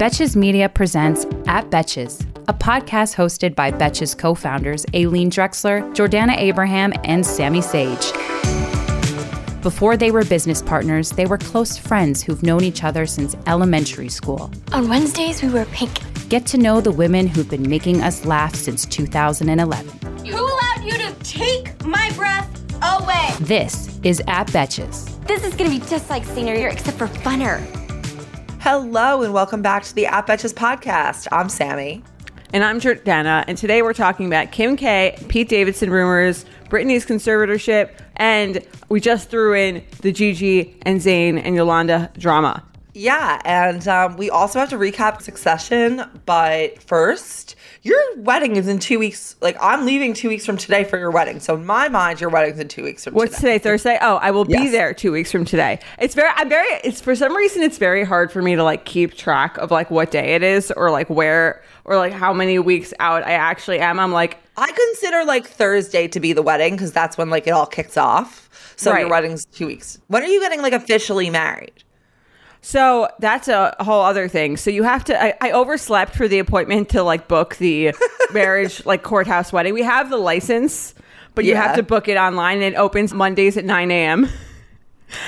Betches Media presents At Betches, a podcast hosted by Betches co founders Aleen Dreksler, Jordana Abraham, and Sami Sage. Before they were business partners, they were close friends who've known each other since elementary school. On Wednesdays, we wear pink. Get to know the women who've been making us laugh since 2011. Who allowed you to take my breath away? This is At Betches. This is gonna be just like senior year, except for funner. Hello and welcome back to the App Betches podcast. I'm Sami. And I'm Jordana, and today we're talking about Kim K, Pete Davidson rumors, Britney's conservatorship, and we just threw in the Gigi and Zayn and Yolanda drama. Yeah, and um, we also have to recap Succession, but first, your wedding is in two weeks. Like, I'm leaving two weeks from today for your wedding. So, in my mind, your wedding's in two weeks from today. What's today. today? Thursday? Oh, I will be there two weeks from today. It's very, I'm very, it's for some reason, it's very hard for me to like keep track of like what day it is or like where or like how many weeks out I actually am. I'm like, I consider like Thursday to be the wedding because that's when like it all kicks off. So, your wedding's two weeks. When are you getting like officially married? So that's a whole other thing. So you have to. I, I overslept for the appointment to like book the marriage like courthouse wedding. We have the license, but you Yeah. have to book it online. and It opens Mondays at nine a.m.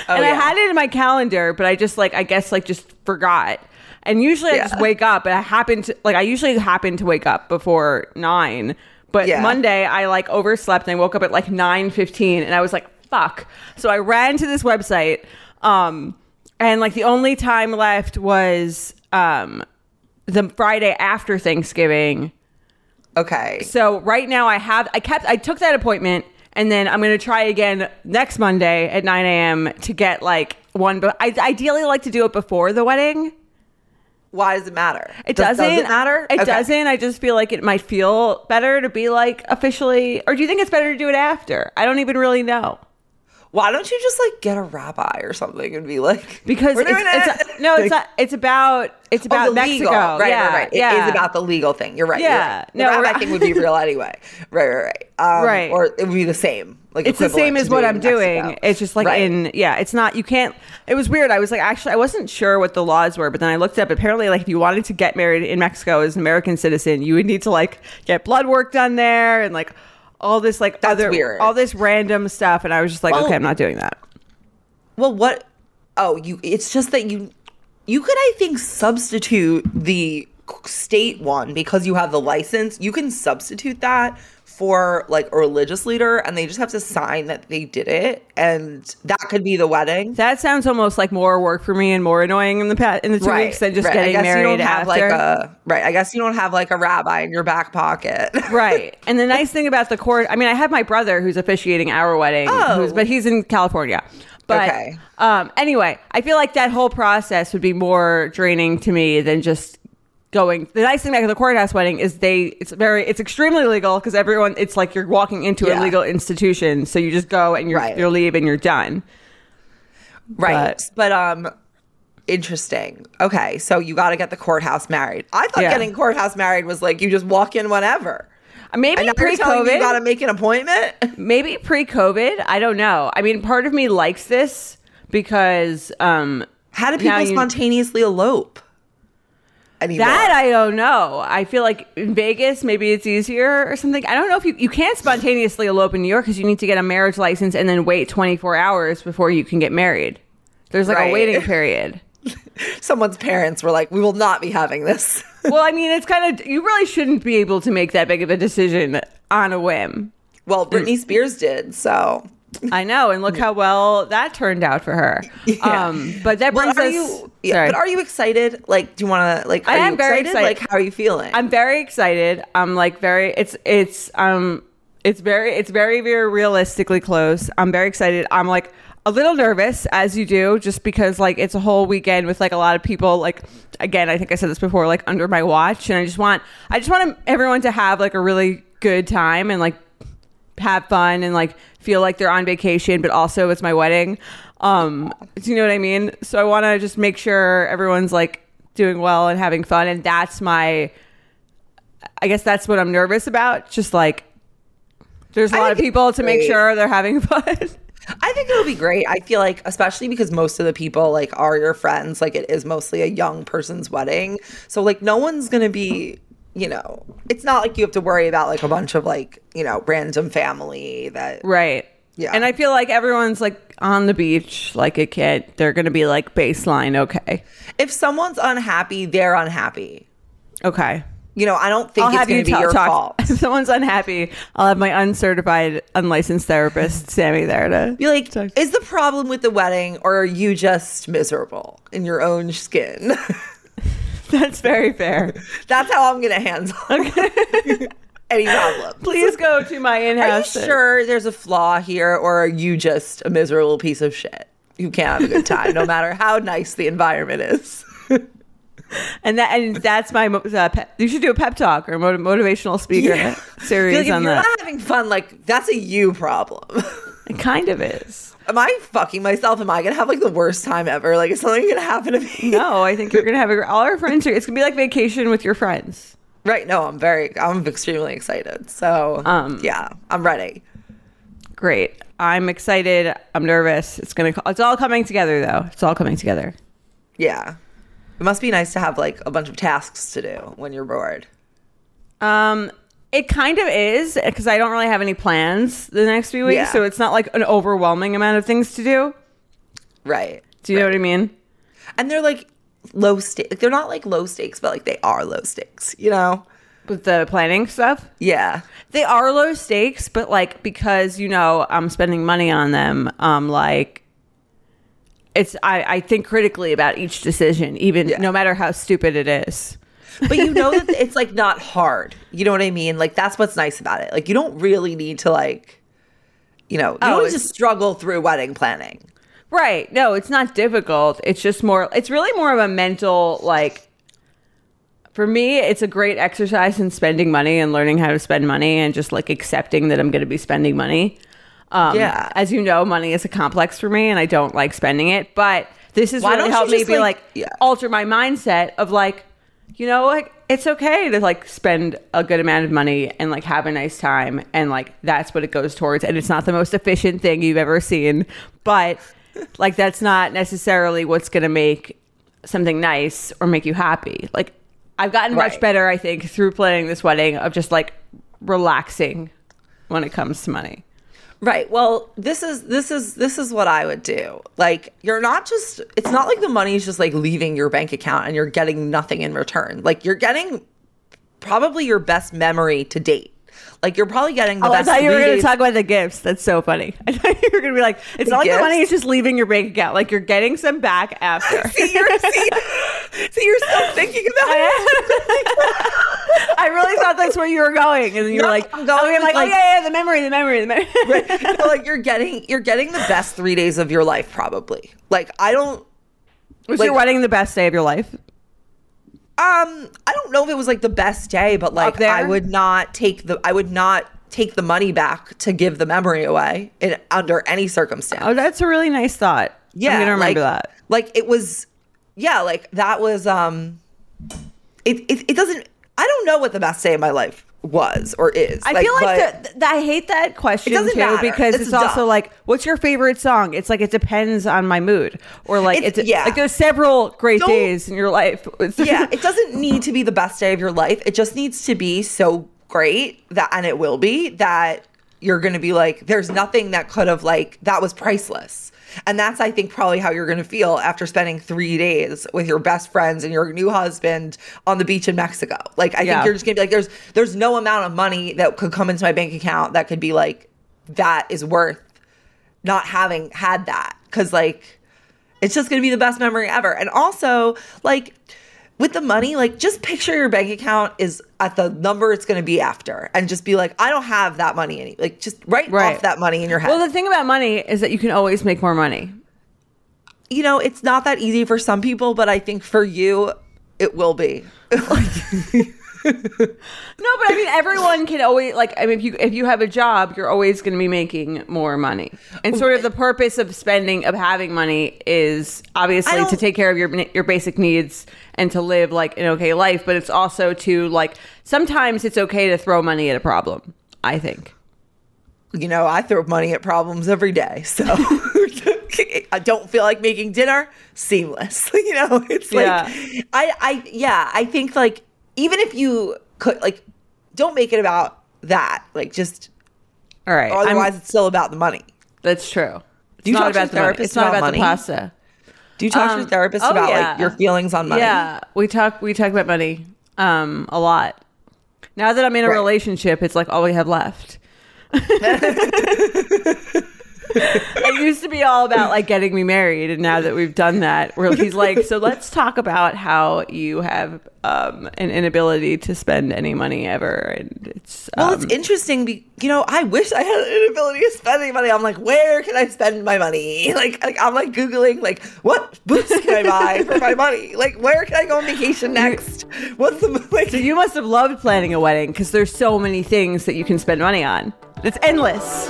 Oh, and I had it in my calendar, but I just like I guess like just forgot. And usually I just wake up, and I happen to like I usually happen to wake up before nine. But Yeah. Monday I like overslept and I woke up at like nine fifteen, and I was like, "Fuck!" So I ran to this website, um, and like the only time left was um, the Friday after Thanksgiving. Okay. So right now I have I kept I took that appointment and then I'm gonna try again next Monday at 9 a.m. to get like one. But I ideally like to do it before the wedding. Why does it matter? It Does- doesn't Does it matter? It Okay. doesn't. I just feel like it might feel better to be like officially. Or do you think it's better to do it after? I don't even really know Why don't you just like get a rabbi or something and be like, because "We're it's, doing it's it." no, it's not. It's about it's about Oh, the Mexico. legal. Right, yeah, right, right. It is yeah. about the legal thing. You're right. Yeah. You're right. No, rabbi thing would be real anyway. Right, right, right. Um, Right. Or it would be the same. Like it's the same as what I'm doing. Mexico. It's just like Right. in yeah, it's not you can't it was weird. I was like actually I wasn't sure what the laws were, but then I looked up apparently like if you wanted to get married in Mexico as an American citizen, you would need to like get blood work done there and like all this like That's other weird. all this random stuff and I was just like Well- okay, I'm not doing that. Well, what? Oh, you. It's just that you. You could, I think, substitute the state one because you have the license. You can substitute that for like a religious leader, and they just have to sign that they did it, and that could be the wedding. That sounds almost like more work for me and more annoying in the past in the two weeks than just right. getting I guess married you don't have after. like a right. I guess you don't have like a rabbi in your back pocket. right. And the nice thing about the court, I mean, I have my brother who's officiating our wedding, Oh. who's, but he's in California. But Okay. um, anyway, I feel like that whole process would be more draining to me than just going. The nice thing about the courthouse wedding is they it's very it's extremely legal because everyone it's like you're walking into Yeah. a legal institution, so you just go and you Right. you leave and you're done. Right. But- But, um interesting. Okay, so you got to get the courthouse married. I thought Yeah. getting courthouse married was like you just walk in whenever. Maybe you're pre me you got to make an appointment? maybe pre COVID. I don't know. I mean, part of me likes this because um, How do people you- spontaneously elope? Anymore? That I don't know. I feel like in Vegas, maybe it's easier or something. I don't know if you, you can't spontaneously elope in New York because you need to get a marriage license and then wait 24 hours before you can get married. There's like Right. a waiting period. Someone's parents were like, "We will not be having this." well, I mean, it's kind of, you really shouldn't be able to make that big of a decision on a whim. well, Britney Spears did, so. I know. And look how well that turned out for her. Yeah. Um, but that brings But are us. you? Yeah, but are you excited? Like, do you want to? Like, are I you am very excited. Like, how are you feeling? I'm very excited. I'm like very it's it's um it's very it's very very realistically close. I'm very excited. I'm like a little nervous as you do just because like it's a whole weekend with like a lot of people like again, I think I said this before like under my watch and I just want I just want everyone to have like a really good time and like have fun and like feel like they're on vacation but also it's my wedding. Um do you know what I mean? So I want to just make sure everyone's like doing well and having fun and that's my I guess that's what I'm nervous about. Just like there's a lot of people to make sure they're having fun. I think it'll be great. I feel like, especially because most of the people like are your friends, like it is mostly a young person's wedding. So like no one's gonna be, you know, it's not like you have to worry about like a bunch of like, you know, random family that Right. Yeah. And I feel like everyone's like on the beach, like a kid. They're going to be like baseline, okay. if someone's unhappy, they're unhappy. Okay. You know, I don't think I'll it's gonna you be your talk. fault. If someone's unhappy, I'll have my uncertified, unlicensed therapist, Sammy, there to Be like, talk. is the problem with the wedding or are you just miserable in your own skin? That's very fair. That's how I'm gonna handle it. any problem. Please go to my Are you in-house. sure there's a flaw here, or are you just a miserable piece of shit? You can't have a good time, no matter how nice the environment is. And that and that's my uh, pep, you should do a pep talk or motiv- motivational speaker Yeah. series Like, if on you're that. not having fun, like that's a you problem. It kind of is. Am I fucking myself? Am I gonna have like the worst time ever? Like, is something gonna happen to me? No, I think you're gonna have a, all our friends. Are, it's gonna be like vacation with your friends. Right? No, I'm very, I'm extremely excited. So, Um, yeah, I'm ready. Great. I'm excited. I'm nervous. It's gonna. It's all coming together though. It's all coming together. Yeah, it must be nice to have like a bunch of tasks to do when you're bored. Um, it kind of is because I don't really have any plans the next few weeks, Yeah. so it's not like an overwhelming amount of things to do. Right. Do you know what I mean? And they're like low stakes. They're not like low stakes, but like they are low stakes. You know? With the planning stuff. Yeah. They are low stakes, but like because you know I'm spending money on them, um, like it's I, I think critically about each decision, even no matter how stupid it is. But you know that it's like not hard. You know what I mean? Like that's what's nice about it. Like you don't really need to like, you know, you Oh, don't just struggle through wedding planning. Right. No, it's not difficult. It's just more it's really more of a mental like for me, it's a great exercise in spending money and learning how to spend money and just like accepting that I'm going to be spending money. Um, Yeah. As you know, money is a complex for me and I don't like spending it. But this is Why really helped me just, be like- like, yeah. alter my mindset of like, you know, like it's okay to like spend a good amount of money and like have a nice time and like that's what it goes towards. And it's not the most efficient thing you've ever seen, but like that's not necessarily what's going to make something nice or make you happy. Like I've gotten much better, I think, through planning this wedding of just like relaxing when it comes to money. Right. Well, this is this is this is what I would do. Like you're not just it's not like the money's just like leaving your bank account and you're getting nothing in return. Like you're getting probably your best memory to date. Like you're probably getting the Oh, I best thought you were going to talk about the gifts. That's so funny. I thought you were going to be like, it's not like the money is just leaving your bank account. Like you're getting some back after. see, you're, see, see, you're still thinking about it. I really thought that's where you were going, and you're No, like, I'm going oh, I'm like, like- oh yeah, yeah, the memory, the memory, the memory. right. No, like you're getting you're getting the best three days of your life probably. Like I don't Was Like- your wedding the best day of your life? Um, I don't know if it was like the best day, but like I would not take the I would not take the money back to give the memory away in under any circumstance. Oh, that's a really nice thought. yeah, I'm gonna remember like, that. Like it was, yeah, like that was. Um, it it, it doesn't. I don't know what the best day of my life was or is. I Like, feel like the, th- I hate that question too matter. because It's it's, also like, what's your favorite song? It's like it depends on my mood, or like It's- it's, yeah. like there's several great Don't- days in your life. yeah, it doesn't need to be the best day of your life. It just needs to be so great that, and it will be that you're going to be like, there's nothing that could have like that was priceless. And that's, I think, probably how you're going to feel after spending three days with your best friends and your new husband on the beach in Mexico. Like, I Yeah. think you're just going to be like, there's, there's no amount of money that could come into my bank account that could be like, that is worth not having had that. Cause like, it's just going to be the best memory ever. And also, like with the money, like just picture your bank account is at the number it's going to be after, and just be like, I don't have that money any. Like just write Right. off that money in your head. Well, the thing about money is that you can always make more money. you know, it's not that easy for some people, but I think for you, it will be. No, but I mean, everyone can always like. I mean, if you if you have a job, you're always going to be making more money. And sort of the purpose of spending of having money is obviously to take care of your your basic needs and to live like an okay life. But it's also to like sometimes it's okay to throw money at a problem. I think. you know, I throw money at problems every day. So I don't feel like making dinner seamless. you know, it's like Yeah. I I yeah, I think like even if you could like don't make it about that. Like just All right. I'm- otherwise it's still about the money. that's true. It's Do you not talk to about the money. It's not about about the pasta. Do you talk to Um, your therapist oh, about yeah. like your feelings on money? Yeah, we talk we talk about money um a lot. Now that I'm in a Right. relationship, it's like all we have left. it used to be all about like getting me married, and now that we've done that, where he's like, "So let's talk about how you have um, an inability to spend any money ever." And it's Well, um, it's interesting. Be, you know, I wish I had an ability to spend any money. I'm like, where can I spend my money? Like, like I'm like googling, like, what boots can I buy for my money? Like, where can I go on vacation next? What's the like? so you must have loved planning a wedding because there's so many things that you can spend money on. It's endless.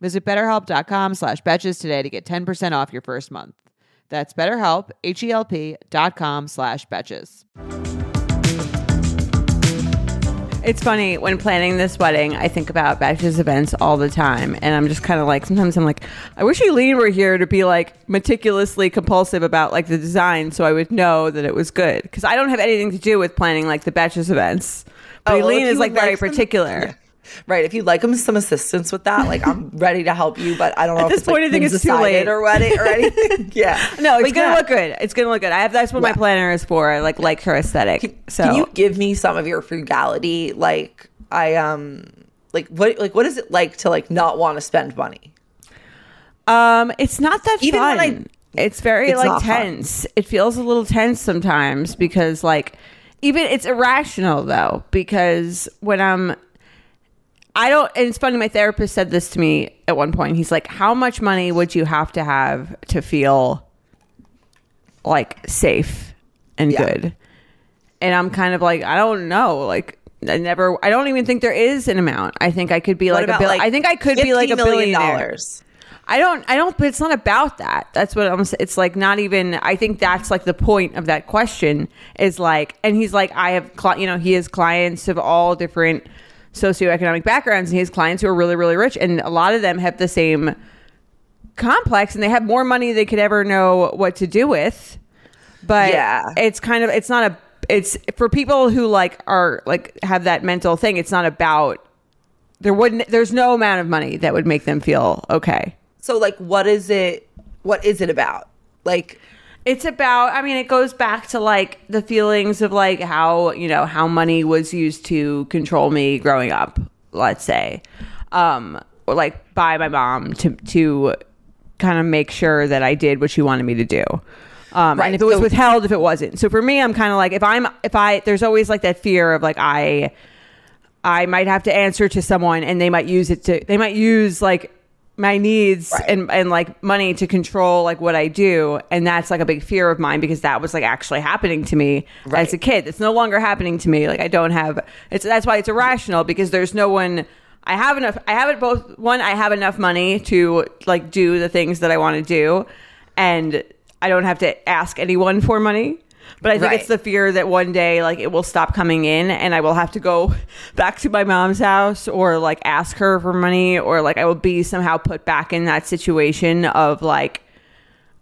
Visit betterhelp.com slash betches today to get 10% off your first month. That's betterhelp, H-E-L-P dot com slash betches. It's funny when planning this wedding, I think about Betches events all the time. And I'm just kind of like, sometimes I'm like, I wish Aleen were here to be like meticulously compulsive about like the design so I would know that it was good. Because I don't have anything to do with planning like the Betches events. But Oh, Aleen if is like very like some- particular. Right. If you'd like them some assistance with that, like I'm ready to help you, but I don't know At if this it's, like, I think it's too late. or ready or anything. yeah. No, it's But gonna yeah. look good. It's gonna look good. I have that's what my planner is for. I like like her aesthetic. so Can you give me some of your frugality? Like I um like what like what is it like to like not want to spend money? Um, it's not that Even fun. when I- it's very It's like not fun. tense. It feels a little tense sometimes because like even it's irrational though because when I'm I don't and it's funny my therapist said this to me at one point. He's like, "How much money would you have to have to feel like safe and Yeah. good?" And I'm kind of like, I don't know, like I never I don't even think there is an amount. I think I could be What like a about, bill- like, I think I could be like a $50 million I don't, I don't, but it's not about that. That's what I'm saying. It's like not even, I think that's like the point of that question is like, and he's like, I have, cli- you know, he has clients of all different socioeconomic backgrounds and he has clients who are really, really rich. And a lot of them have the same complex and they have more money they could ever know what to do with. But Yeah. it's kind of, it's not a, it's for people who like are like have that mental thing. It's not about, there wouldn't, there's no amount of money that would make them feel okay. So like what is it what is it about? Like It's about, I mean, it goes back to like the feelings of like how, you know, how money was used to control me growing up, let's say. Um, or like by my mom to, to kind of make sure that I did what she wanted me to do. Um, Right, and if it was so- withheld, if it wasn't. So for me, I'm kind of like, if I'm, if I, there's always like that fear of like, I, I might have to answer to someone and they might use it to, they might use like my needs Right. and, and like money to control like what I do. And that's like a big fear of mine because that was like actually happening to me Right. as a kid. It's no longer happening to me. Like I don't have, it's, that's why it's irrational because there's no one, I have enough, I have it both. One, I have enough money to like do the things that I want to do. And I don't have to ask anyone for money. But I think Right. it's the fear that one day like it will stop coming in and I will have to go back to my mom's house or like ask her for money or like I will be somehow put back in that situation of like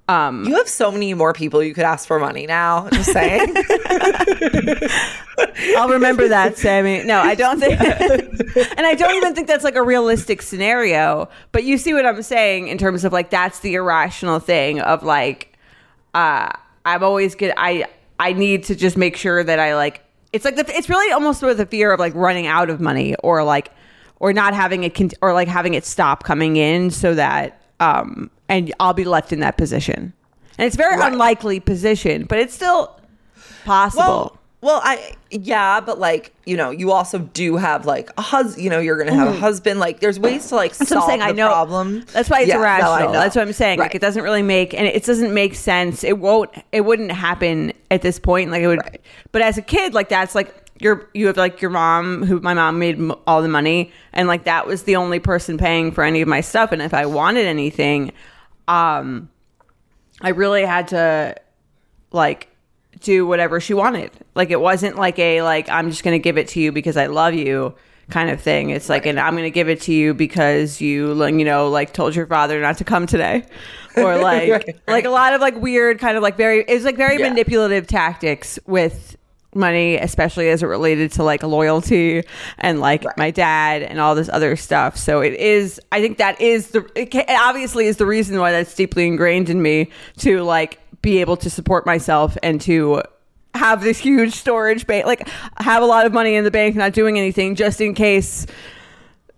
Um, You have so many more people you could ask for money now. Just saying. I'll remember that, Sami. No, I don't think, and I don't even think that's like a realistic scenario. But you see what I'm saying in terms of like that's the irrational thing of like, uh, I'm always good. I I need to just make sure that I like. It's like the, it's really almost with the fear of like running out of money or like or not having it con- or like having it stop coming in so that um and I'll be left in that position. And it's very Right. unlikely position, but it's still possible. well, well, I yeah, but like you know, you also do have like a hus. You know, you're gonna have a husband. Like, there's ways to like Mm-hmm. That's solve I'm saying. the I know. problem. That's why it's Yeah, no, irrational. know. That's what I'm saying. Like it doesn't really make and it doesn't make sense. It won't. It wouldn't happen at this point. Like it would. Right. But as a kid, like that's like your you have like your mom who my mom made m- all the money and like that was the only person paying for any of my stuff. And if I wanted anything, um, I really had to like do whatever she wanted. Like it wasn't like a like I'm just going to give it to you because I love you kind of thing. It's like and I'm going to give it to you because you you know like told your father not to come today or like Right, like a lot of like weird kind of like very it's like very Yeah. manipulative tactics with money especially as it related to like loyalty and like Right. my dad and all this other stuff so it is i think that is the it obviously is the reason why that's deeply ingrained in me to like be able to support myself and to have this huge storage bank like have a lot of money in the bank not doing anything just in case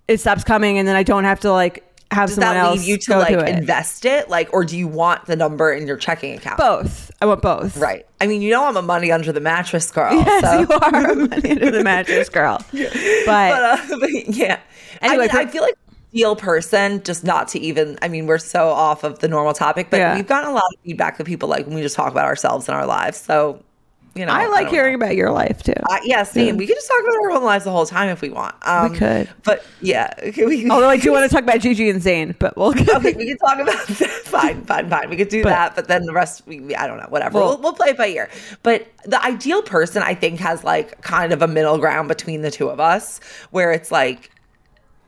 it stops coming and then i don't have to like have Does someone that else you to go like to it. invest it, like, or do you want the number in your checking account? both i want both Right. I mean, you know, I'm a money under the mattress girl. yes so. you are a money under the mattress girl but, but, uh, but yeah. Anyway, I, mean, I feel like deal person, just not to even. I mean, we're so off of the normal topic, but Yeah. we've gotten a lot of feedback that people like when we just talk about ourselves and our lives. So, you know, i like don't hearing know. about your life too Uh, yeah, same. We could just talk about our own lives the whole time if we want. Um, could. but yeah. We, although i do want to talk about gigi and Zayn but we'll okay, we can talk about fine, fine, fine. We could do But- that, but then the rest, we, I don't know, whatever. Well- we'll, we'll play it by ear. But the ideal person, I think, has like kind of a middle ground between the two of us, where it's like.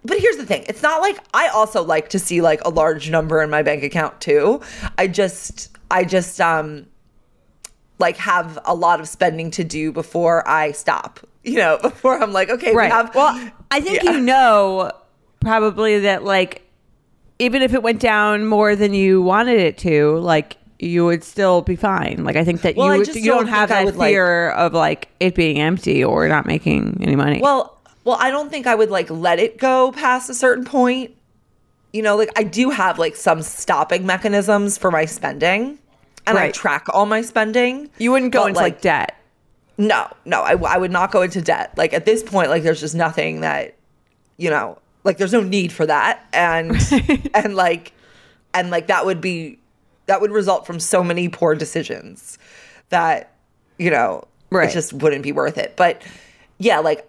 But here's the thing: it's not like I also like to see like a large number in my bank account too. I just, I just, um, like have a lot of spending to do before I stop. You know, before I'm like, okay, right we have. well i think Yeah. you know probably that like even if it went down more than you wanted it to like you would still be fine like i think that Well, you would, you don't, don't have that would, like- fear of like it being empty or not making any money Well, well, I don't think I would like let it go past a certain point. You know, like I do have like some stopping mechanisms for my spending, and I track all my spending. you wouldn't go but, into like, debt No, no, I, I would not go into debt. Like at this point, like there's just nothing that, you know, like there's no need for that, and and like, and like that would be, that would result from so many poor decisions, that, you know, Right. it just wouldn't be worth it. But yeah, like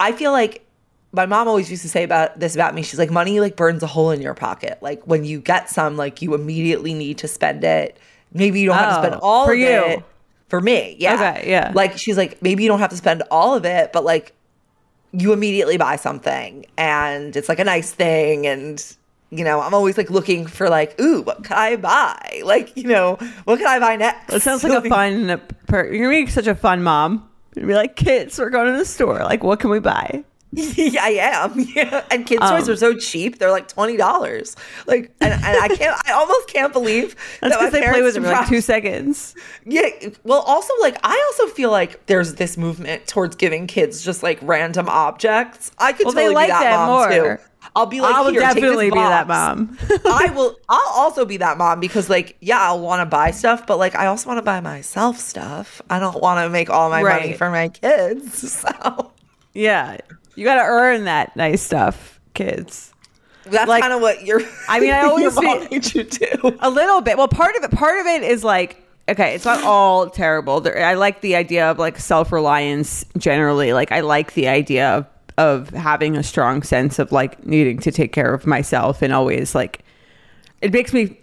I feel like my mom always used to say about this about me. She's like, money like burns a hole in your pocket. Like when you get some, like you immediately need to spend it. Maybe you don't have to spend Oh, all for of you. it. For me, yeah. Okay, yeah. Like she's like, maybe you don't have to spend all of it, but like you immediately buy something and it's like a nice thing and you know, I'm always like looking for like, ooh, what can I buy? Like, you know, what can I buy next? It sounds like a fun. Per- you're gonna be such a fun mom. Be like, kids, we're going to the store. Like, what can we buy? yeah, I am. Yeah. And kids' toys Um, are so cheap. They're like twenty dollars. Like and, and I can't I almost can't believe That's that they play with it for like two seconds. Yeah. Well, also like I also feel like there's this movement towards giving kids just like random objects. I could Well, they totally like be that, that mom more. too. I'll be like, I will "Here, take this definitely be that mom. I will. I'll also be that mom because, like, yeah, I'll want to buy stuff, but like, I also want to buy myself stuff. I don't want to make all my money for my kids. So Yeah, you got to earn that nice stuff, kids. that's Like, kind of what you're. I mean, I always made you do. A little bit. Well, part of it, part of it is like, okay, it's not all terrible. There, I like the idea of like self reliance generally. Like, I like the idea of of having a strong sense of like needing to take care of myself and always like it makes me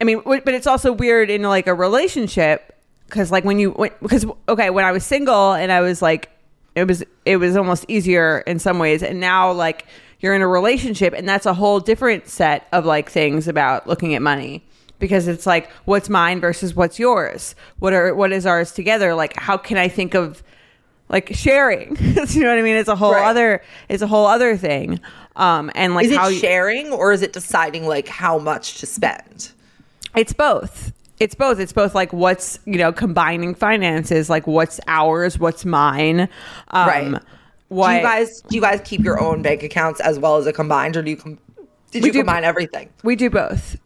i mean w- but it's also weird in like a relationship because like when you because okay when i was single and i was like it was it was almost easier in some ways and now like you're in a relationship and that's a whole different set of like things about looking at money because it's like what's mine versus what's yours. What are what is ours together? Like how can I think of like sharing? you know what I mean? It's a whole Right. other it's a whole other thing. Um and like Is it how sharing or is it deciding like how much to spend? It's both. It's both. It's both like what's, you know, combining finances, like what's ours, what's mine. Um, Right. What, Do you guys do you guys keep your own bank accounts as well as a combined, or do you com- did We you do- combine everything? we do both.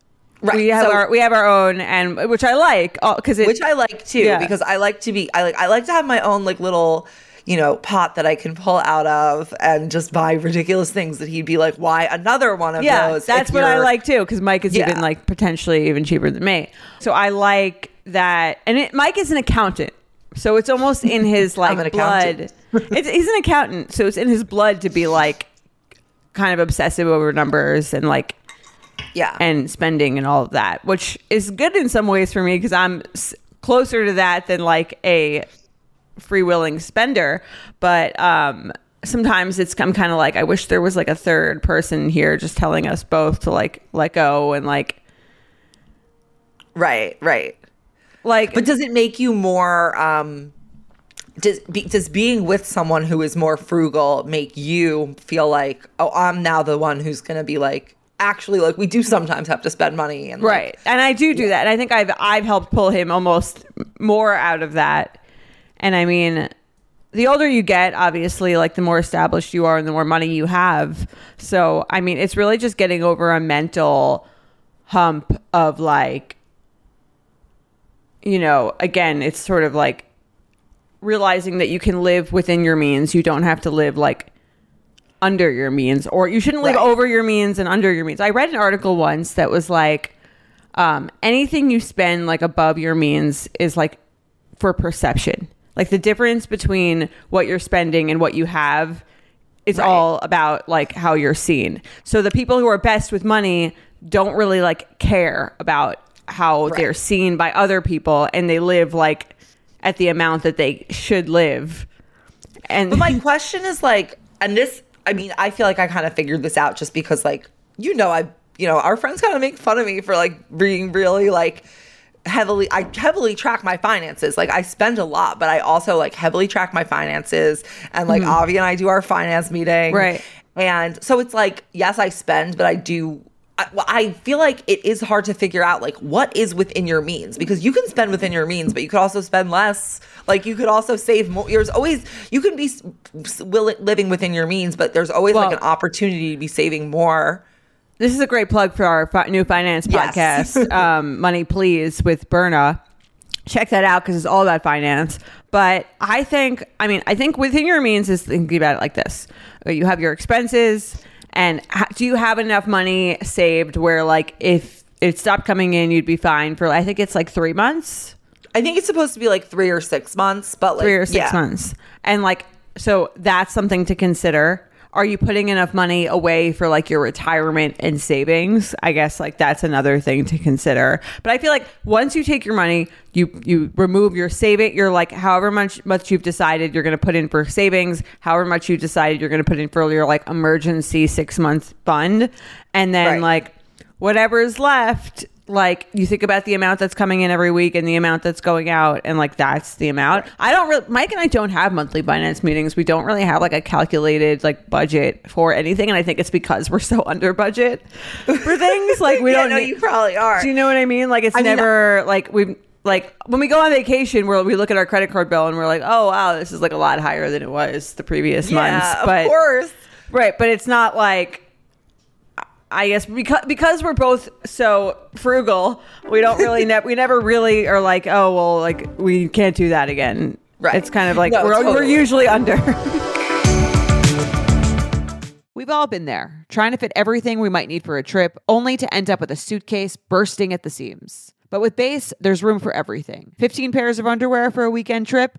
Right, We have so- our we have our own and which I like because Which I like too Yeah. because I like to be I like I like to have my own like little you know pot that I can pull out of and just buy ridiculous things that he'd be like, why another one of yeah, those? that's what I like too. Because Mike is Yeah. even like potentially even cheaper than me. So I like that. And it, Mike is an accountant, so it's almost in his like blood. it's, he's an accountant, so it's in his blood to be like kind of obsessive over numbers and like Yeah. and spending and all of that, which is good in some ways for me because I'm s- closer to that than like a freewheeling spender. But um, sometimes it's I'm kind of like I wish there was like a third person here just telling us both to like let go and like right, right. like. But does it make you more um does be, does being with someone who is more frugal make you feel like oh I'm now the one who's going to be like actually like we do sometimes have to spend money and like, right. And i do do that. And i think i've i've helped pull him almost more out of that. And i mean the older you get obviously like the more established you are and the more money you have. So i mean it's really just getting over a mental hump of like you know again it's sort of like realizing that you can live within your means. You don't have to live like under your means or you shouldn't live Right. over your means and under your means. I read an article once that was like um, anything you spend like above your means is like for perception. Like the difference between what you're spending and what you have is all about like how you're seen. So the people who are best with money don't really like care about how they're seen by other people and they live like at the amount that they should live. And But my question is like, and this, I mean, I feel like I kind of figured this out just because, like, you know, I, you know, our friends kind of make fun of me for like being really like heavily, I heavily track my finances. Like, I spend a lot, but I also like heavily track my finances. And like, mm-hmm. Avi and I do our finance meeting. Right. And so it's like, yes, I spend, but I do. I, well, I feel like it is hard to figure out like what is within your means because you can spend within your means, but you could also spend less. Like you could also save more. There's always you can be living within your means, but there's always like an opportunity to be saving more. This is a great plug for our fi- new finance Yes. podcast, um, Money Please with Berna. Check that out because it's all about finance. But I think, I mean, I think within your means is thinking about it like this: you have your expenses, and ha- do you have enough money saved where, like, if it stopped coming in, you'd be fine for? I think it's like three months I think it's supposed to be like three or six months, but like three or six yeah. months. And like, so that's something to consider. Are you putting enough money away for like your retirement and savings? I guess like that's another thing to consider. But I feel like once you take your money, you you remove your save it. You're like however much much you've decided you're going to put in for savings, however much you decided you're going to put in for your like emergency six month fund, and then Right. like whatever's left like you think about the amount that's coming in every week and the amount that's going out and like that's the amount. I don't really mike and i don't have monthly finance meetings. We don't really have like a calculated like budget for anything and i think it's because we're so under budget for things. Like we Yeah, don't no, need- you probably are. do you know what i mean? Like it's I mean, never like we like when we go on vacation where we look at our credit card bill and we're like oh wow this is like a lot higher than it was the previous months. yeah, but of course. Right, but it's not like I guess because because we're both so frugal, we don't really ne- we never really are like, oh well, like we can't do that again. Right. It's kind of like No, we're we're usually under. We've all been there, trying to fit everything we might need for a trip, only to end up with a suitcase bursting at the seams. But with Béis, there's room for everything 15 pairs of underwear for a weekend trip?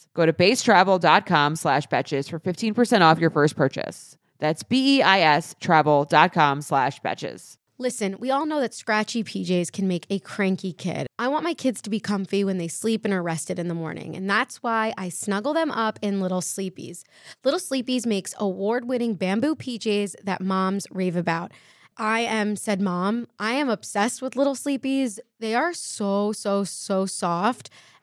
Go to beistravel.com slash betches for 15% off your first purchase. That's B-E-I-S travel.com slash betches. Listen, we all know that scratchy PJs can make a cranky kid. I want my kids to be comfy when they sleep and are rested in the morning, and that's why I snuggle them up in Little Sleepies. Little Sleepies makes award winning bamboo PJs that moms rave about. I am said mom. I am obsessed with Little Sleepies. They are so, so, so soft.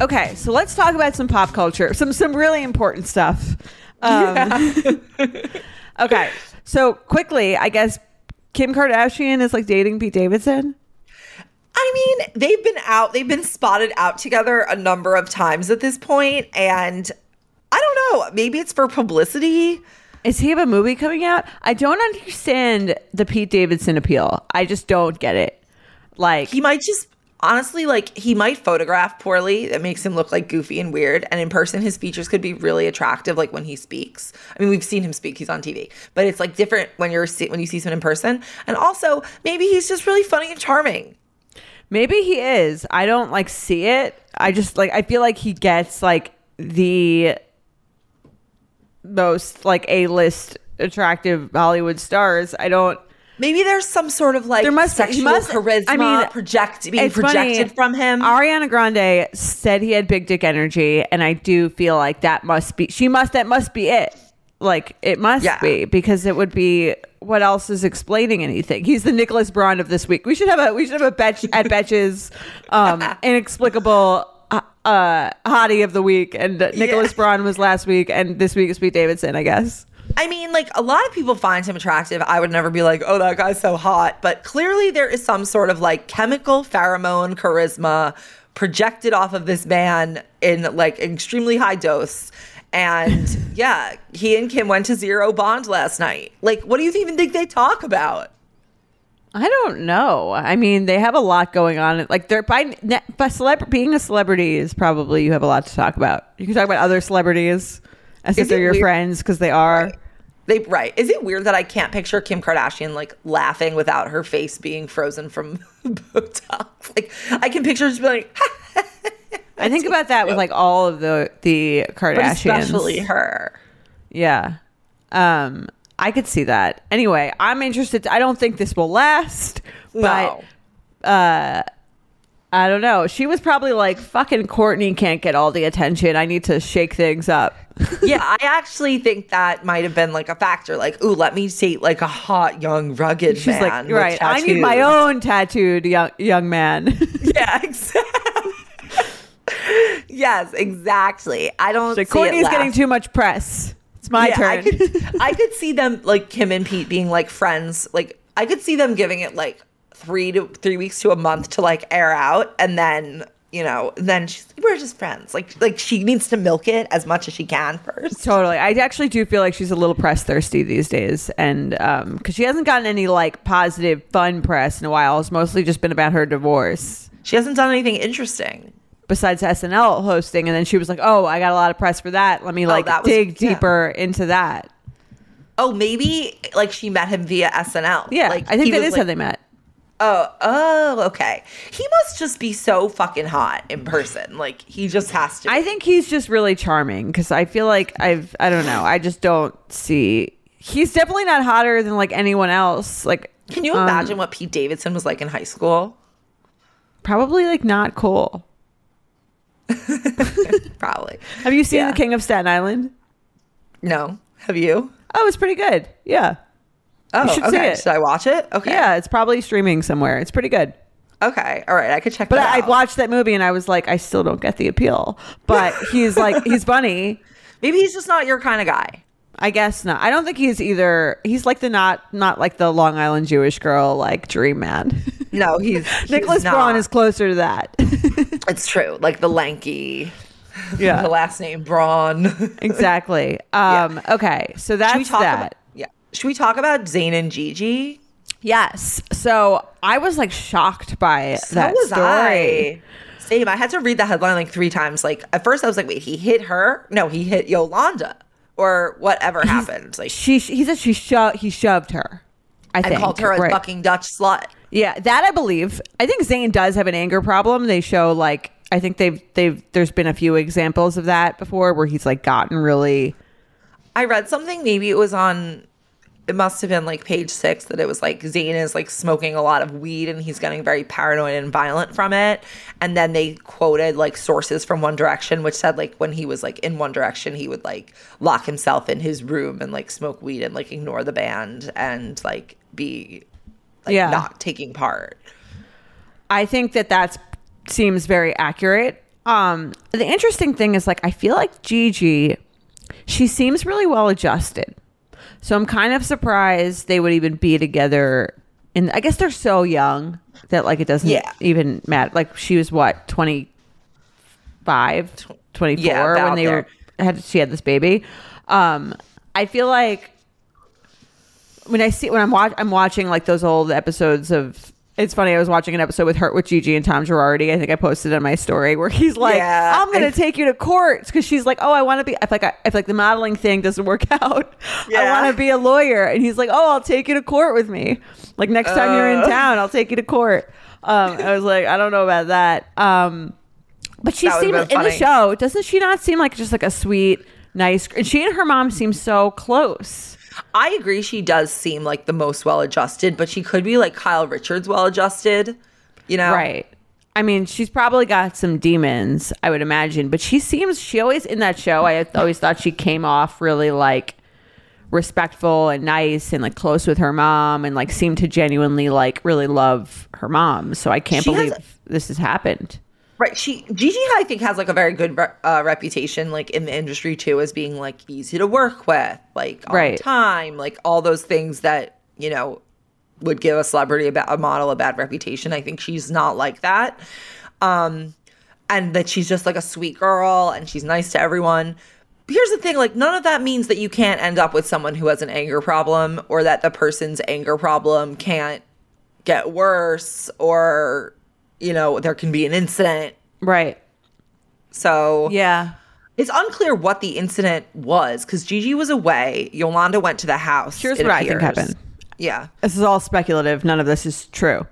Okay, so let's talk about some pop culture, some some really important stuff. Um, okay, so quickly, I guess Kim Kardashian is like dating Pete Davidson. I mean, they've been out, they've been spotted out together a number of times at this point, and I don't know, maybe it's for publicity. Is he have a movie coming out? I don't understand the Pete Davidson appeal. I just don't get it. Like He might just honestly like he might photograph poorly. That makes him look like goofy and weird. And in person his features could be really attractive like when he speaks. I mean we've seen him speak. He's on tv but it's like different when you're when you see someone in person. And also maybe he's just really funny and charming. Maybe he is. I don't like see it. I just like I feel like he gets like the most like A-list attractive Hollywood stars. I don't maybe there's some sort of like There must- sexual must- charisma I mean, project being projected funny. from him Ariana Grande said he had big dick energy, and I do feel like that must be she must that must be it. Like it must Yeah. be because it would be what else is explaining anything? He's the Nicholas Braun of this week. We should have a we should have a betch at Betches um, inexplicable uh, uh, hottie of the week, and Nicholas Braun was last week, and this week is Pete Davidson, I guess. I mean, like a lot of people find him attractive. I would never be like, oh, that guy's so hot. But clearly, there is some sort of like chemical pheromone charisma projected off of this man in like extremely high dose. And yeah, he and Kim went to Zero Bond last night. Like, what do you even think they talk about? I don't know. I mean, they have a lot going on. Like they're by, by celeb- being a celebrity is probably you have a lot to talk about. You can talk about other celebrities as if they're your weird- friends because they are. They right. Is it weird that I can't picture Kim Kardashian like laughing without her face being frozen from Botox? Like I can picture just being like, I think about that with like all of the the but Kardashians, especially her. Yeah, um, I could see that. Anyway, I'm interested. I don't think this will last, but uh, I don't know. She was probably like, "Fucking Kourtney can't get all the attention. I need to shake things up." yeah, I actually think that might have been like a factor. Like, ooh, let me date like a hot, young, rugged She's man. like, right. I need my own tattooed young young man. Yeah, exactly. yes, exactly. I don't. Like see Kourtney's getting too much press. It's my Yeah, turn. I could, I could see them like Kim and Pete being like friends. Like I could see them giving it like three to three weeks to a month to like air out, and then you know, then she's we're just friends. Like like she needs to milk it as much as she can first. Totally. I actually do feel like she's a little press thirsty these days. And um because she hasn't gotten any like positive, fun press in a while. It's mostly just been about her divorce. She hasn't done anything interesting. Besides SNL hosting, and then she was like, "Oh, I got a lot of press for that. Let me like Oh, was- dig yeah. deeper into that." Oh, maybe like she met him via SNL. Yeah, like I think that is like, how they met. Oh, oh, okay. He must just be so fucking hot in person. Like he just has to. I think he's just really charming because I feel like I've I don't know. I just don't see. He's definitely not hotter than like anyone else. Like, Can you um, imagine what Pete Davidson was like in high school? Probably like not cool. Probably. Have you seen Yeah. The King of Staten Island? No. Have you? Oh, it's pretty good. Yeah. Oh, should see it. Should I watch it? Okay. Yeah, it's probably streaming somewhere. It's pretty good. Okay. All right. I could check But I out. watched that movie and I was like, I still don't get the appeal. But he's like, he's funny. Maybe he's just not your kind of guy. I guess not. I don't think he's either. He's like the not not like the Long Island Jewish girl like dream man. No, he's, he's Nicholas. Braun is closer to that. It's true. Like the lanky. Yeah. The last name Braun. Exactly. Um. Okay. So that's that. about? Should we talk about Zayn and Gigi? Yes. So I was like shocked by So that was story. I. Same. I had to read the headline like three times. Like at first, I was like, "Wait, he hit her? No, he hit Yolanda, or whatever happened." Like She he said she shoved he shoved her. I and think called her a right. fucking Dutch slut. Yeah, that I believe. I think Zayn does have an anger problem. They show like I think they've they've there's been a few examples of that before where he's like gotten really I read something. Maybe it was on. It must have been like page six that it was like Zayn is like smoking a lot of weed and he's getting very paranoid and violent from it. And then they quoted like sources from One Direction, which said like when he was like in One Direction, he would like lock himself in his room and like smoke weed and like ignore the band and like be like Yeah. not taking part. I think that that seems very accurate. Um, the interesting thing is like I feel like Gigi, she seems really well adjusted. So I'm kind of surprised they would even be together. And I guess they're so young that like it doesn't Yeah. even matter. Like she was what 25, 24 Yeah, when they there. were had she had this baby. Um, I feel like when I see when I'm watch I'm watching like those old episodes of it's funny I was watching an episode with Hurt with Gigi and Tom Girardi. I think I posted on my story where he's like Yeah, I'm gonna I- take you to court. Because she's like oh I want to be if like I, if like the modeling thing doesn't work out I want to be a lawyer. And he's like oh I'll take you to court with me. Like next time you're in Uh. town I'll take you to court. Um I was like I don't know about that. Um but she seems in the show doesn't she not seem like just like a sweet nice and she and her mom seem so close I agree. She does seem like the most well adjusted, but she could be like Kyle Richards well adjusted. You know, Right. I mean, she's probably got some demons, I would imagine, but she seems she always in that show. I always thought she came off really like respectful and nice and like close with her mom and like seemed to genuinely like really love her mom. So I can't She has- believe this has happened. Right. She Gigi, I think, has like a very good re- uh, reputation, like in the industry too, as being like easy to work with, like on Right. time, like all those things that you know would give a celebrity a, ba- a model a bad reputation. I think she's not like that, um, and that she's just like a sweet girl and she's nice to everyone. But here's the thing: like none of that means that you can't end up with someone who has an anger problem, or that the person's anger problem can't get worse, or you know there can be an incident Right. so Yeah. it's unclear what the incident was because Gigi was away. Yolanda went to the house. Here's what I think happened. Yeah. This is all speculative. None of this is true.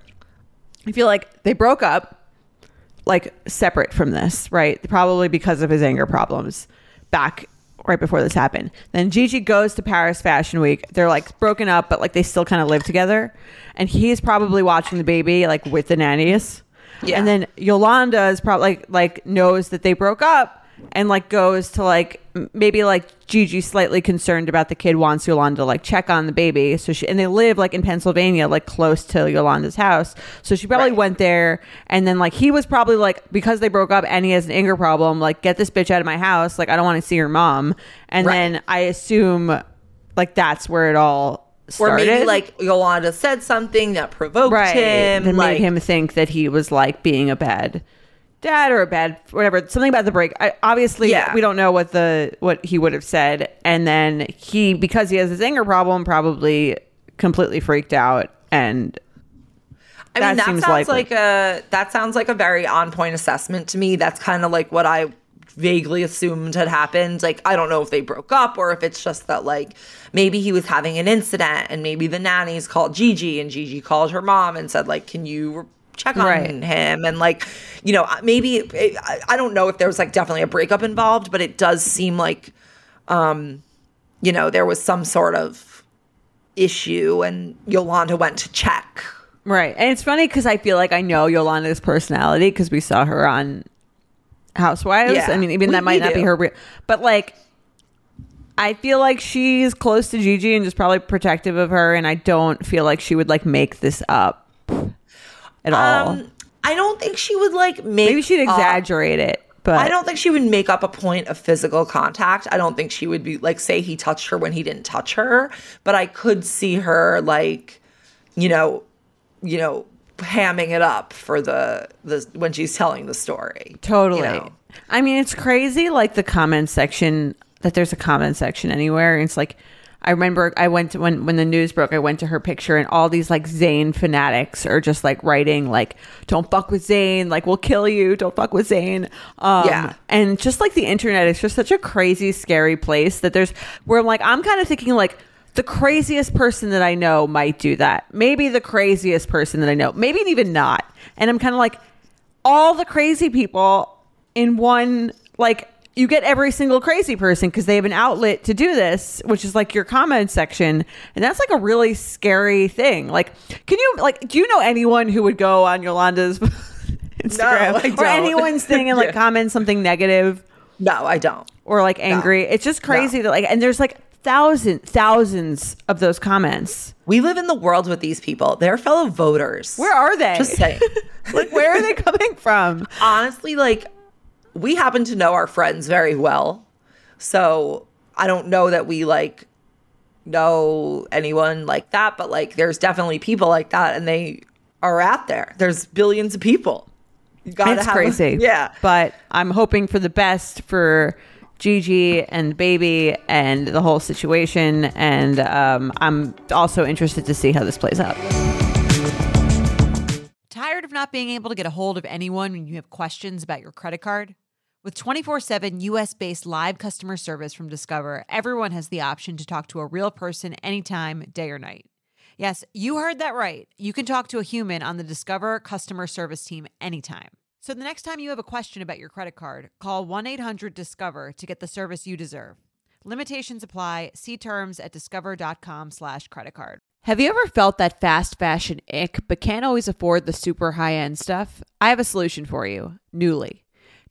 I feel like they broke up like separate from this, right? Probably because of his anger problems back right before this happened. Then Gigi goes to Paris Fashion Week. They're like broken up, but like they still kind of live together. And he's probably watching the baby like with the nannies. Yeah. And then Yolanda is probably like, like knows that they broke up and like goes to like maybe like Gigi slightly concerned about the kid wants Yolanda to like check on the baby. So she and they live like in Pennsylvania, like close to Yolanda's house. So she probably Right. went there and then like he was probably like because they broke up and he has an anger problem, like get this bitch out of my house. Like I don't want to see your mom. And Right. then I assume like that's where it all Or maybe like Yolanda said something that provoked right him. that like, made him think that he was like being a bad dad or a bad whatever something about the break I, obviously Yeah. we don't know what the what he would have said and then he because he has this anger problem probably completely freaked out and I That mean, that seems sounds likely. like a that sounds like a very on point assessment to me. That's kind of like what I vaguely assumed had happened. Like, I don't know if they broke up or if it's just that like maybe he was having an incident and maybe the nannies called Gigi and Gigi called her mom and said like, "Can you?" check on Right. him and like you know maybe it, I, I don't know if there was like definitely a breakup involved but it does seem like um you know there was some sort of issue and yolanda went to check right and it's funny because i feel like i know yolanda's personality because we saw her on housewives Yeah. i mean even We- that might not be her real but like I feel like she's close to Gigi and just probably protective of her, and I don't feel like she would like make this up at all. Um, I don't think she would like make. Maybe she'd up- exaggerate it, but I don't think she would make up a point of physical contact. I don't think she would be like say he touched her when he didn't touch her, but I could see her like, you know, you know, hamming it up for the the when she's telling the story. Totally. you know? I mean, it's crazy like the comment section that there's a comment section anywhere. And it's like I remember I went to when when the news broke, I went to her picture and all these like Zayn fanatics are just like writing like don't fuck with Zayn, like we'll kill you, don't fuck with Zayn. Um Yeah. and just like the internet is just such a crazy scary place that there's where I'm like I'm kind of thinking like the craziest person that I know might do that. Maybe the craziest person that I know. Maybe even not. And I'm kind of like all the crazy people in one like you get every single crazy person because they have an outlet to do this which is like your comment section and that's like a really scary thing like can you like do you know anyone who would go on yolanda's instagram I or anyone's thing and like Yeah. comment something negative No, I don't. or like angry it's just crazy that like and there's like thousands thousands of those comments We live in the world with these people. They're fellow voters. where are they Just saying. like where are they coming from honestly, like we happen to know our friends very well. So I don't know that we like know anyone like that, but like there's definitely people like that and they are out there. There's billions of people. You gotta it's have- crazy. Yeah. But I'm hoping for the best for Gigi and baby and the whole situation. And um, I'm also interested to see how this plays out. Tired of not being able to get a hold of anyone when you have questions about your credit card? With 24 7 US based live customer service from Discover, everyone has the option to talk to a real person anytime, day or night. Yes, you heard that right. You can talk to a human on the Discover customer service team anytime. So the next time you have a question about your credit card, call 1 800 Discover to get the service you deserve. Limitations apply. See terms at discover.com/slash credit card. Have you ever felt that fast fashion ick, but can't always afford the super high end stuff? I have a solution for you Nuuly.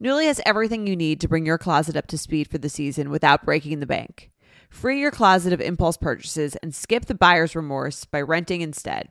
Nuuly has everything you need to bring your closet up to speed for the season without breaking the bank. Free your closet of impulse purchases and skip the buyer's remorse by renting instead.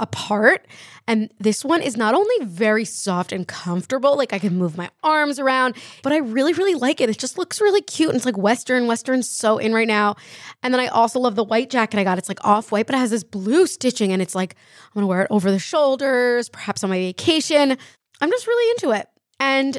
apart. And this one is not only very soft and comfortable, like I can move my arms around, but I really, really like it. It just looks really cute. And it's like Western. Western's so in right now. And then I also love the white jacket I got. It's like off white, but it has this blue stitching. And it's like, I'm gonna wear it over the shoulders, perhaps on my vacation. I'm just really into it. And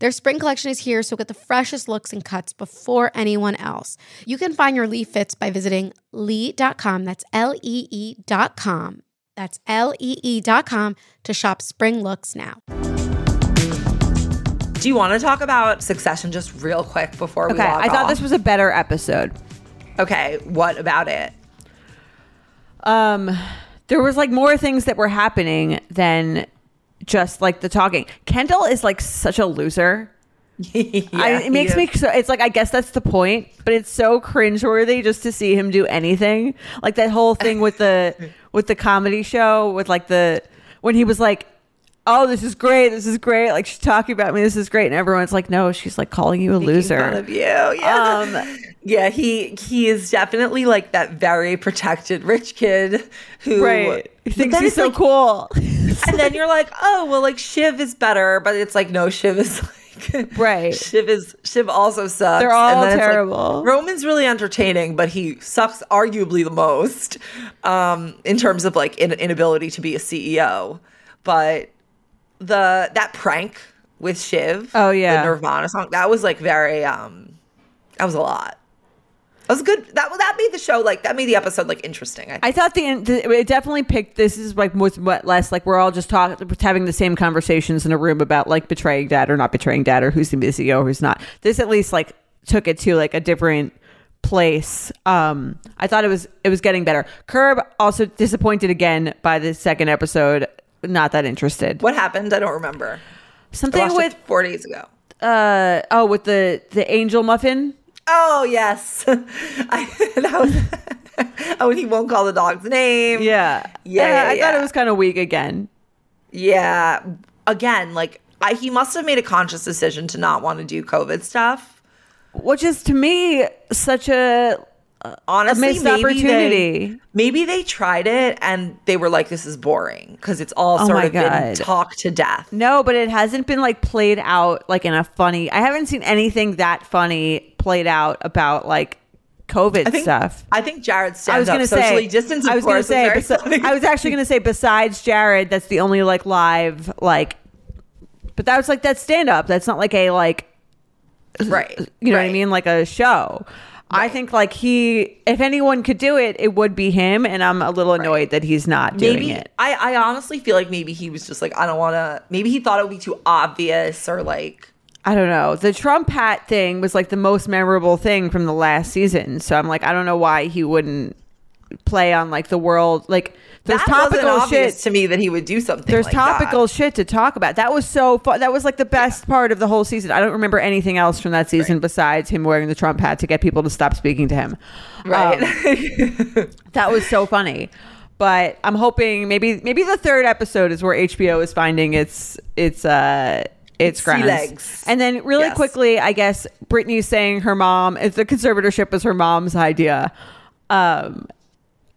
Their spring collection is here, so get the freshest looks and cuts before anyone else. You can find your Lee fits by visiting lee.com. That's L E E.com. That's L E E.com to shop spring looks now. Do you want to talk about Succession just real quick before we Okay, log I thought off? this was a better episode. Okay, what about it? Um, there was like more things that were happening than just like the talking. Kendall is like such a loser. I, it makes he me so. It's like I guess that's the point, but it's so cringeworthy just to see him do anything. Like that whole thing with the with the comedy show with like the when he was like, "Oh, this is great, this is great." Like she's talking about me, this is great, and everyone's like, "No, she's like calling you a Making loser." fun of you. Yeah. Um, yeah, he he is definitely like that very protected rich kid who Right. He thinks he's so like- cool. and then you're like, oh well, like Shiv is better, but it's like no, Shiv is like Right. Shiv is Shiv also sucks. They're all and then it's like, terrible. Roman's really entertaining, but he sucks arguably the most um, in terms of like in, inability to be a CEO. But the that prank with Shiv, Oh, yeah. the Nirvana song, that was like very um, that was a lot. That was good. That that made the show like that made the episode like interesting. I think. I thought the, the it definitely picked. This is like was what less like we're all just talking, having the same conversations in a room about like betraying dad or not betraying dad or who's the CEO, or who's not. This at least like took it to like a different place. Um, I thought it was it was getting better. Curb also disappointed again by the second episode. Not that interested. what happened? I don't remember. Something with it four days ago. uh oh with the the angel muffin. Oh yes, I, that was. oh, he won't call the dog's name. Yeah, Yeah, I thought it was kind of weak again. yeah. Again, like I, he must have made a conscious decision to not want to do COVID stuff. which is to me such a Uh, honestly, missed maybe opportunity. They, maybe they tried it and they were like, "This is boring" because it's all Oh sort of been talked to death. no, but it hasn't been like played out like in a funny. I haven't seen anything that funny played out about like COVID I think stuff. I think Jared's I was going up to say. socially distanced. I was going to say. besi- I was actually going to say. Besides Jared, that's the only like live like. But that was like that stand up. That's not like a like right. you know what I mean, like a show. I think like he, if anyone could do it, it would be him, and I'm a little annoyed that he's not doing Maybe it. I, I honestly feel like maybe he was just like, I don't want to. Maybe he thought it would be too obvious or like. I don't know. The Trump hat thing was like the most memorable thing from the last season. So I'm like, I don't know why he wouldn't play on like the world. Like there's that topical shit. to me that he would do something. There's like that. topical shit to talk about. That was so fun. That was like the best part of the whole season. I don't remember anything else from that season besides him wearing the Trump hat to get people to stop speaking to him. right? Um, that was so funny. But I'm hoping maybe maybe the third episode is where HBO is finding its its uh its Sea grounds. legs. And then really Yes. quickly, I guess Britney's saying her mom if the conservatorship was her mom's idea. Um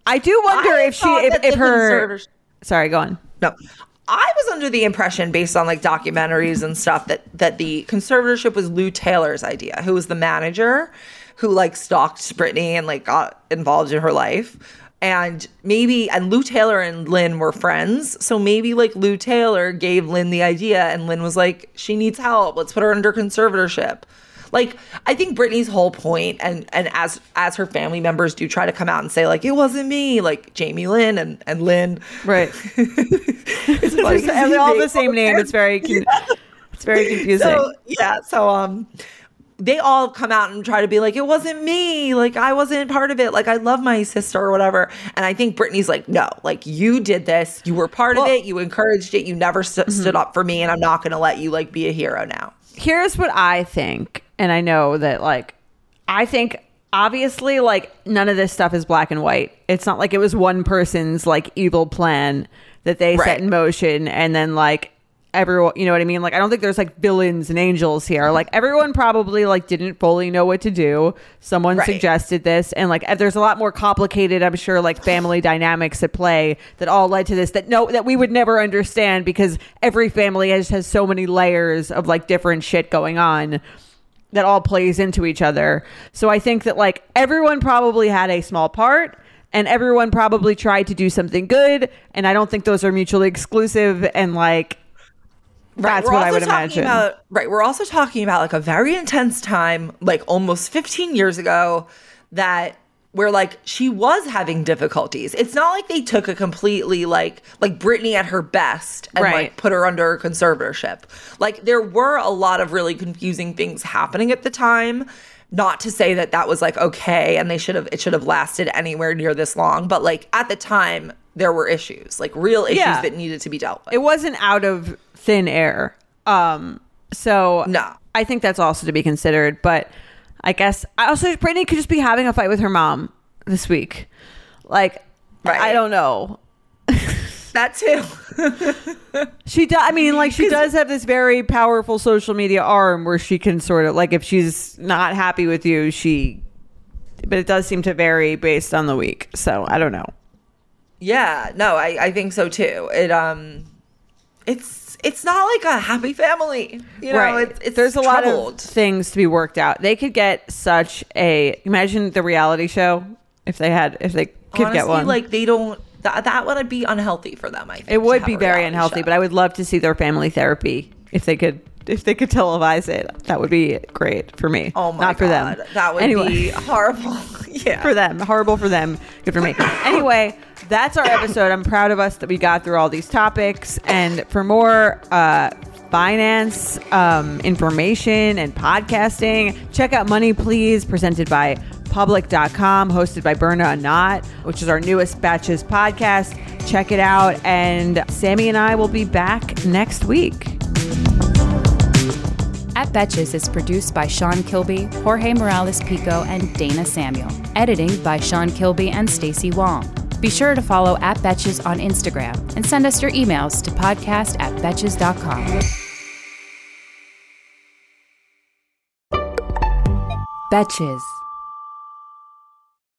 I do wonder I if she if, if her conservators- sorry, go on. No. I was under the impression, based on like documentaries and stuff, that that the conservatorship was Lou Taylor's idea, who was the manager, who like stalked Britney and like got involved in her life. And maybe, and Lou Taylor and Lynn were friends. So maybe like Lou Taylor gave Lynn the idea, and Lynn was like, she needs help. Let's put her under conservatorship. Like I think Britney's whole point, and and as as her family members do try to come out and say like it wasn't me, like Jamie Lynn and and Lynn, Right. it's funny and they're all the same name. It's very con- it's very confusing. So yeah, so um, they all come out and try to be like, it wasn't me, like I wasn't part of it, like I love my sister or whatever. And I think Britney's like, no, like you did this, you were part of it, you encouraged it, you never st- Mm-hmm. stood up for me, and I'm not going to let you like be a hero now. Here's what I think, and I know that like I think obviously like none of this stuff is black and white. It's not like it was one person's like evil plan that they Right. set in motion and then like everyone you know what I mean? Like I don't think there's like villains and angels here. Like everyone probably like didn't fully know what to do. Someone Right. suggested this and like there's a lot more complicated, I'm sure, like family dynamics at play that all led to this that no that we would never understand because every family has has so many layers of like different shit going on that all plays into each other. So I think that like everyone probably had a small part and everyone probably tried to do something good and I don't think those are mutually exclusive and like that's we're what I would talking imagine. About, right. We're also talking about like a very intense time, like almost 15 years ago, that where like she was having difficulties. It's not like they took a completely like like Britney at her best and Right. like put her under conservatorship. Like there were a lot of really confusing things happening at the time. Not to say that that was like okay and they should have it should have lasted anywhere near this long, but like at the time there were issues, like real issues Yeah. that needed to be dealt with. it wasn't out of thin air. Um so No. I think that's also to be considered, but I guess I also Britney could just be having a fight with her mom this week. Like Right. I don't know. that too. She does. I mean, like she does have this very powerful social media arm where she can sort of like if she's not happy with you, she. But it does seem to vary based on the week. So I don't know. Yeah, no, I, I think so too. It um it's it's not like a happy family. You know, it's, it's There's a lot troubled. of things to be worked out. They could get such a imagine the reality show if they had if they could Honestly, get one. like they don't that that would be unhealthy for them, I think. it would be very unhealthy, show. but I would love to see their family therapy if they could if they could televise it. That would be great for me. Oh my not for god. them. That would Anyway. be horrible. yeah. for them. Horrible for them. Good for me. Anyway, that's our episode. I'm proud of us that we got through all these topics. And for more uh, finance um, information and podcasting, check out Money Please, presented by public.com, hosted by Berna Anat, which is our newest Betches podcast. Check it out. And Sami and I will be back next week. At Betches is produced by Sean Kilby, Jorge Morales Pico, and Dana Samuel. Editing by Sean Kilby and Stacy Wong. Be sure to follow at Betches on Instagram and send us your emails to podcast at betches.com. Betches.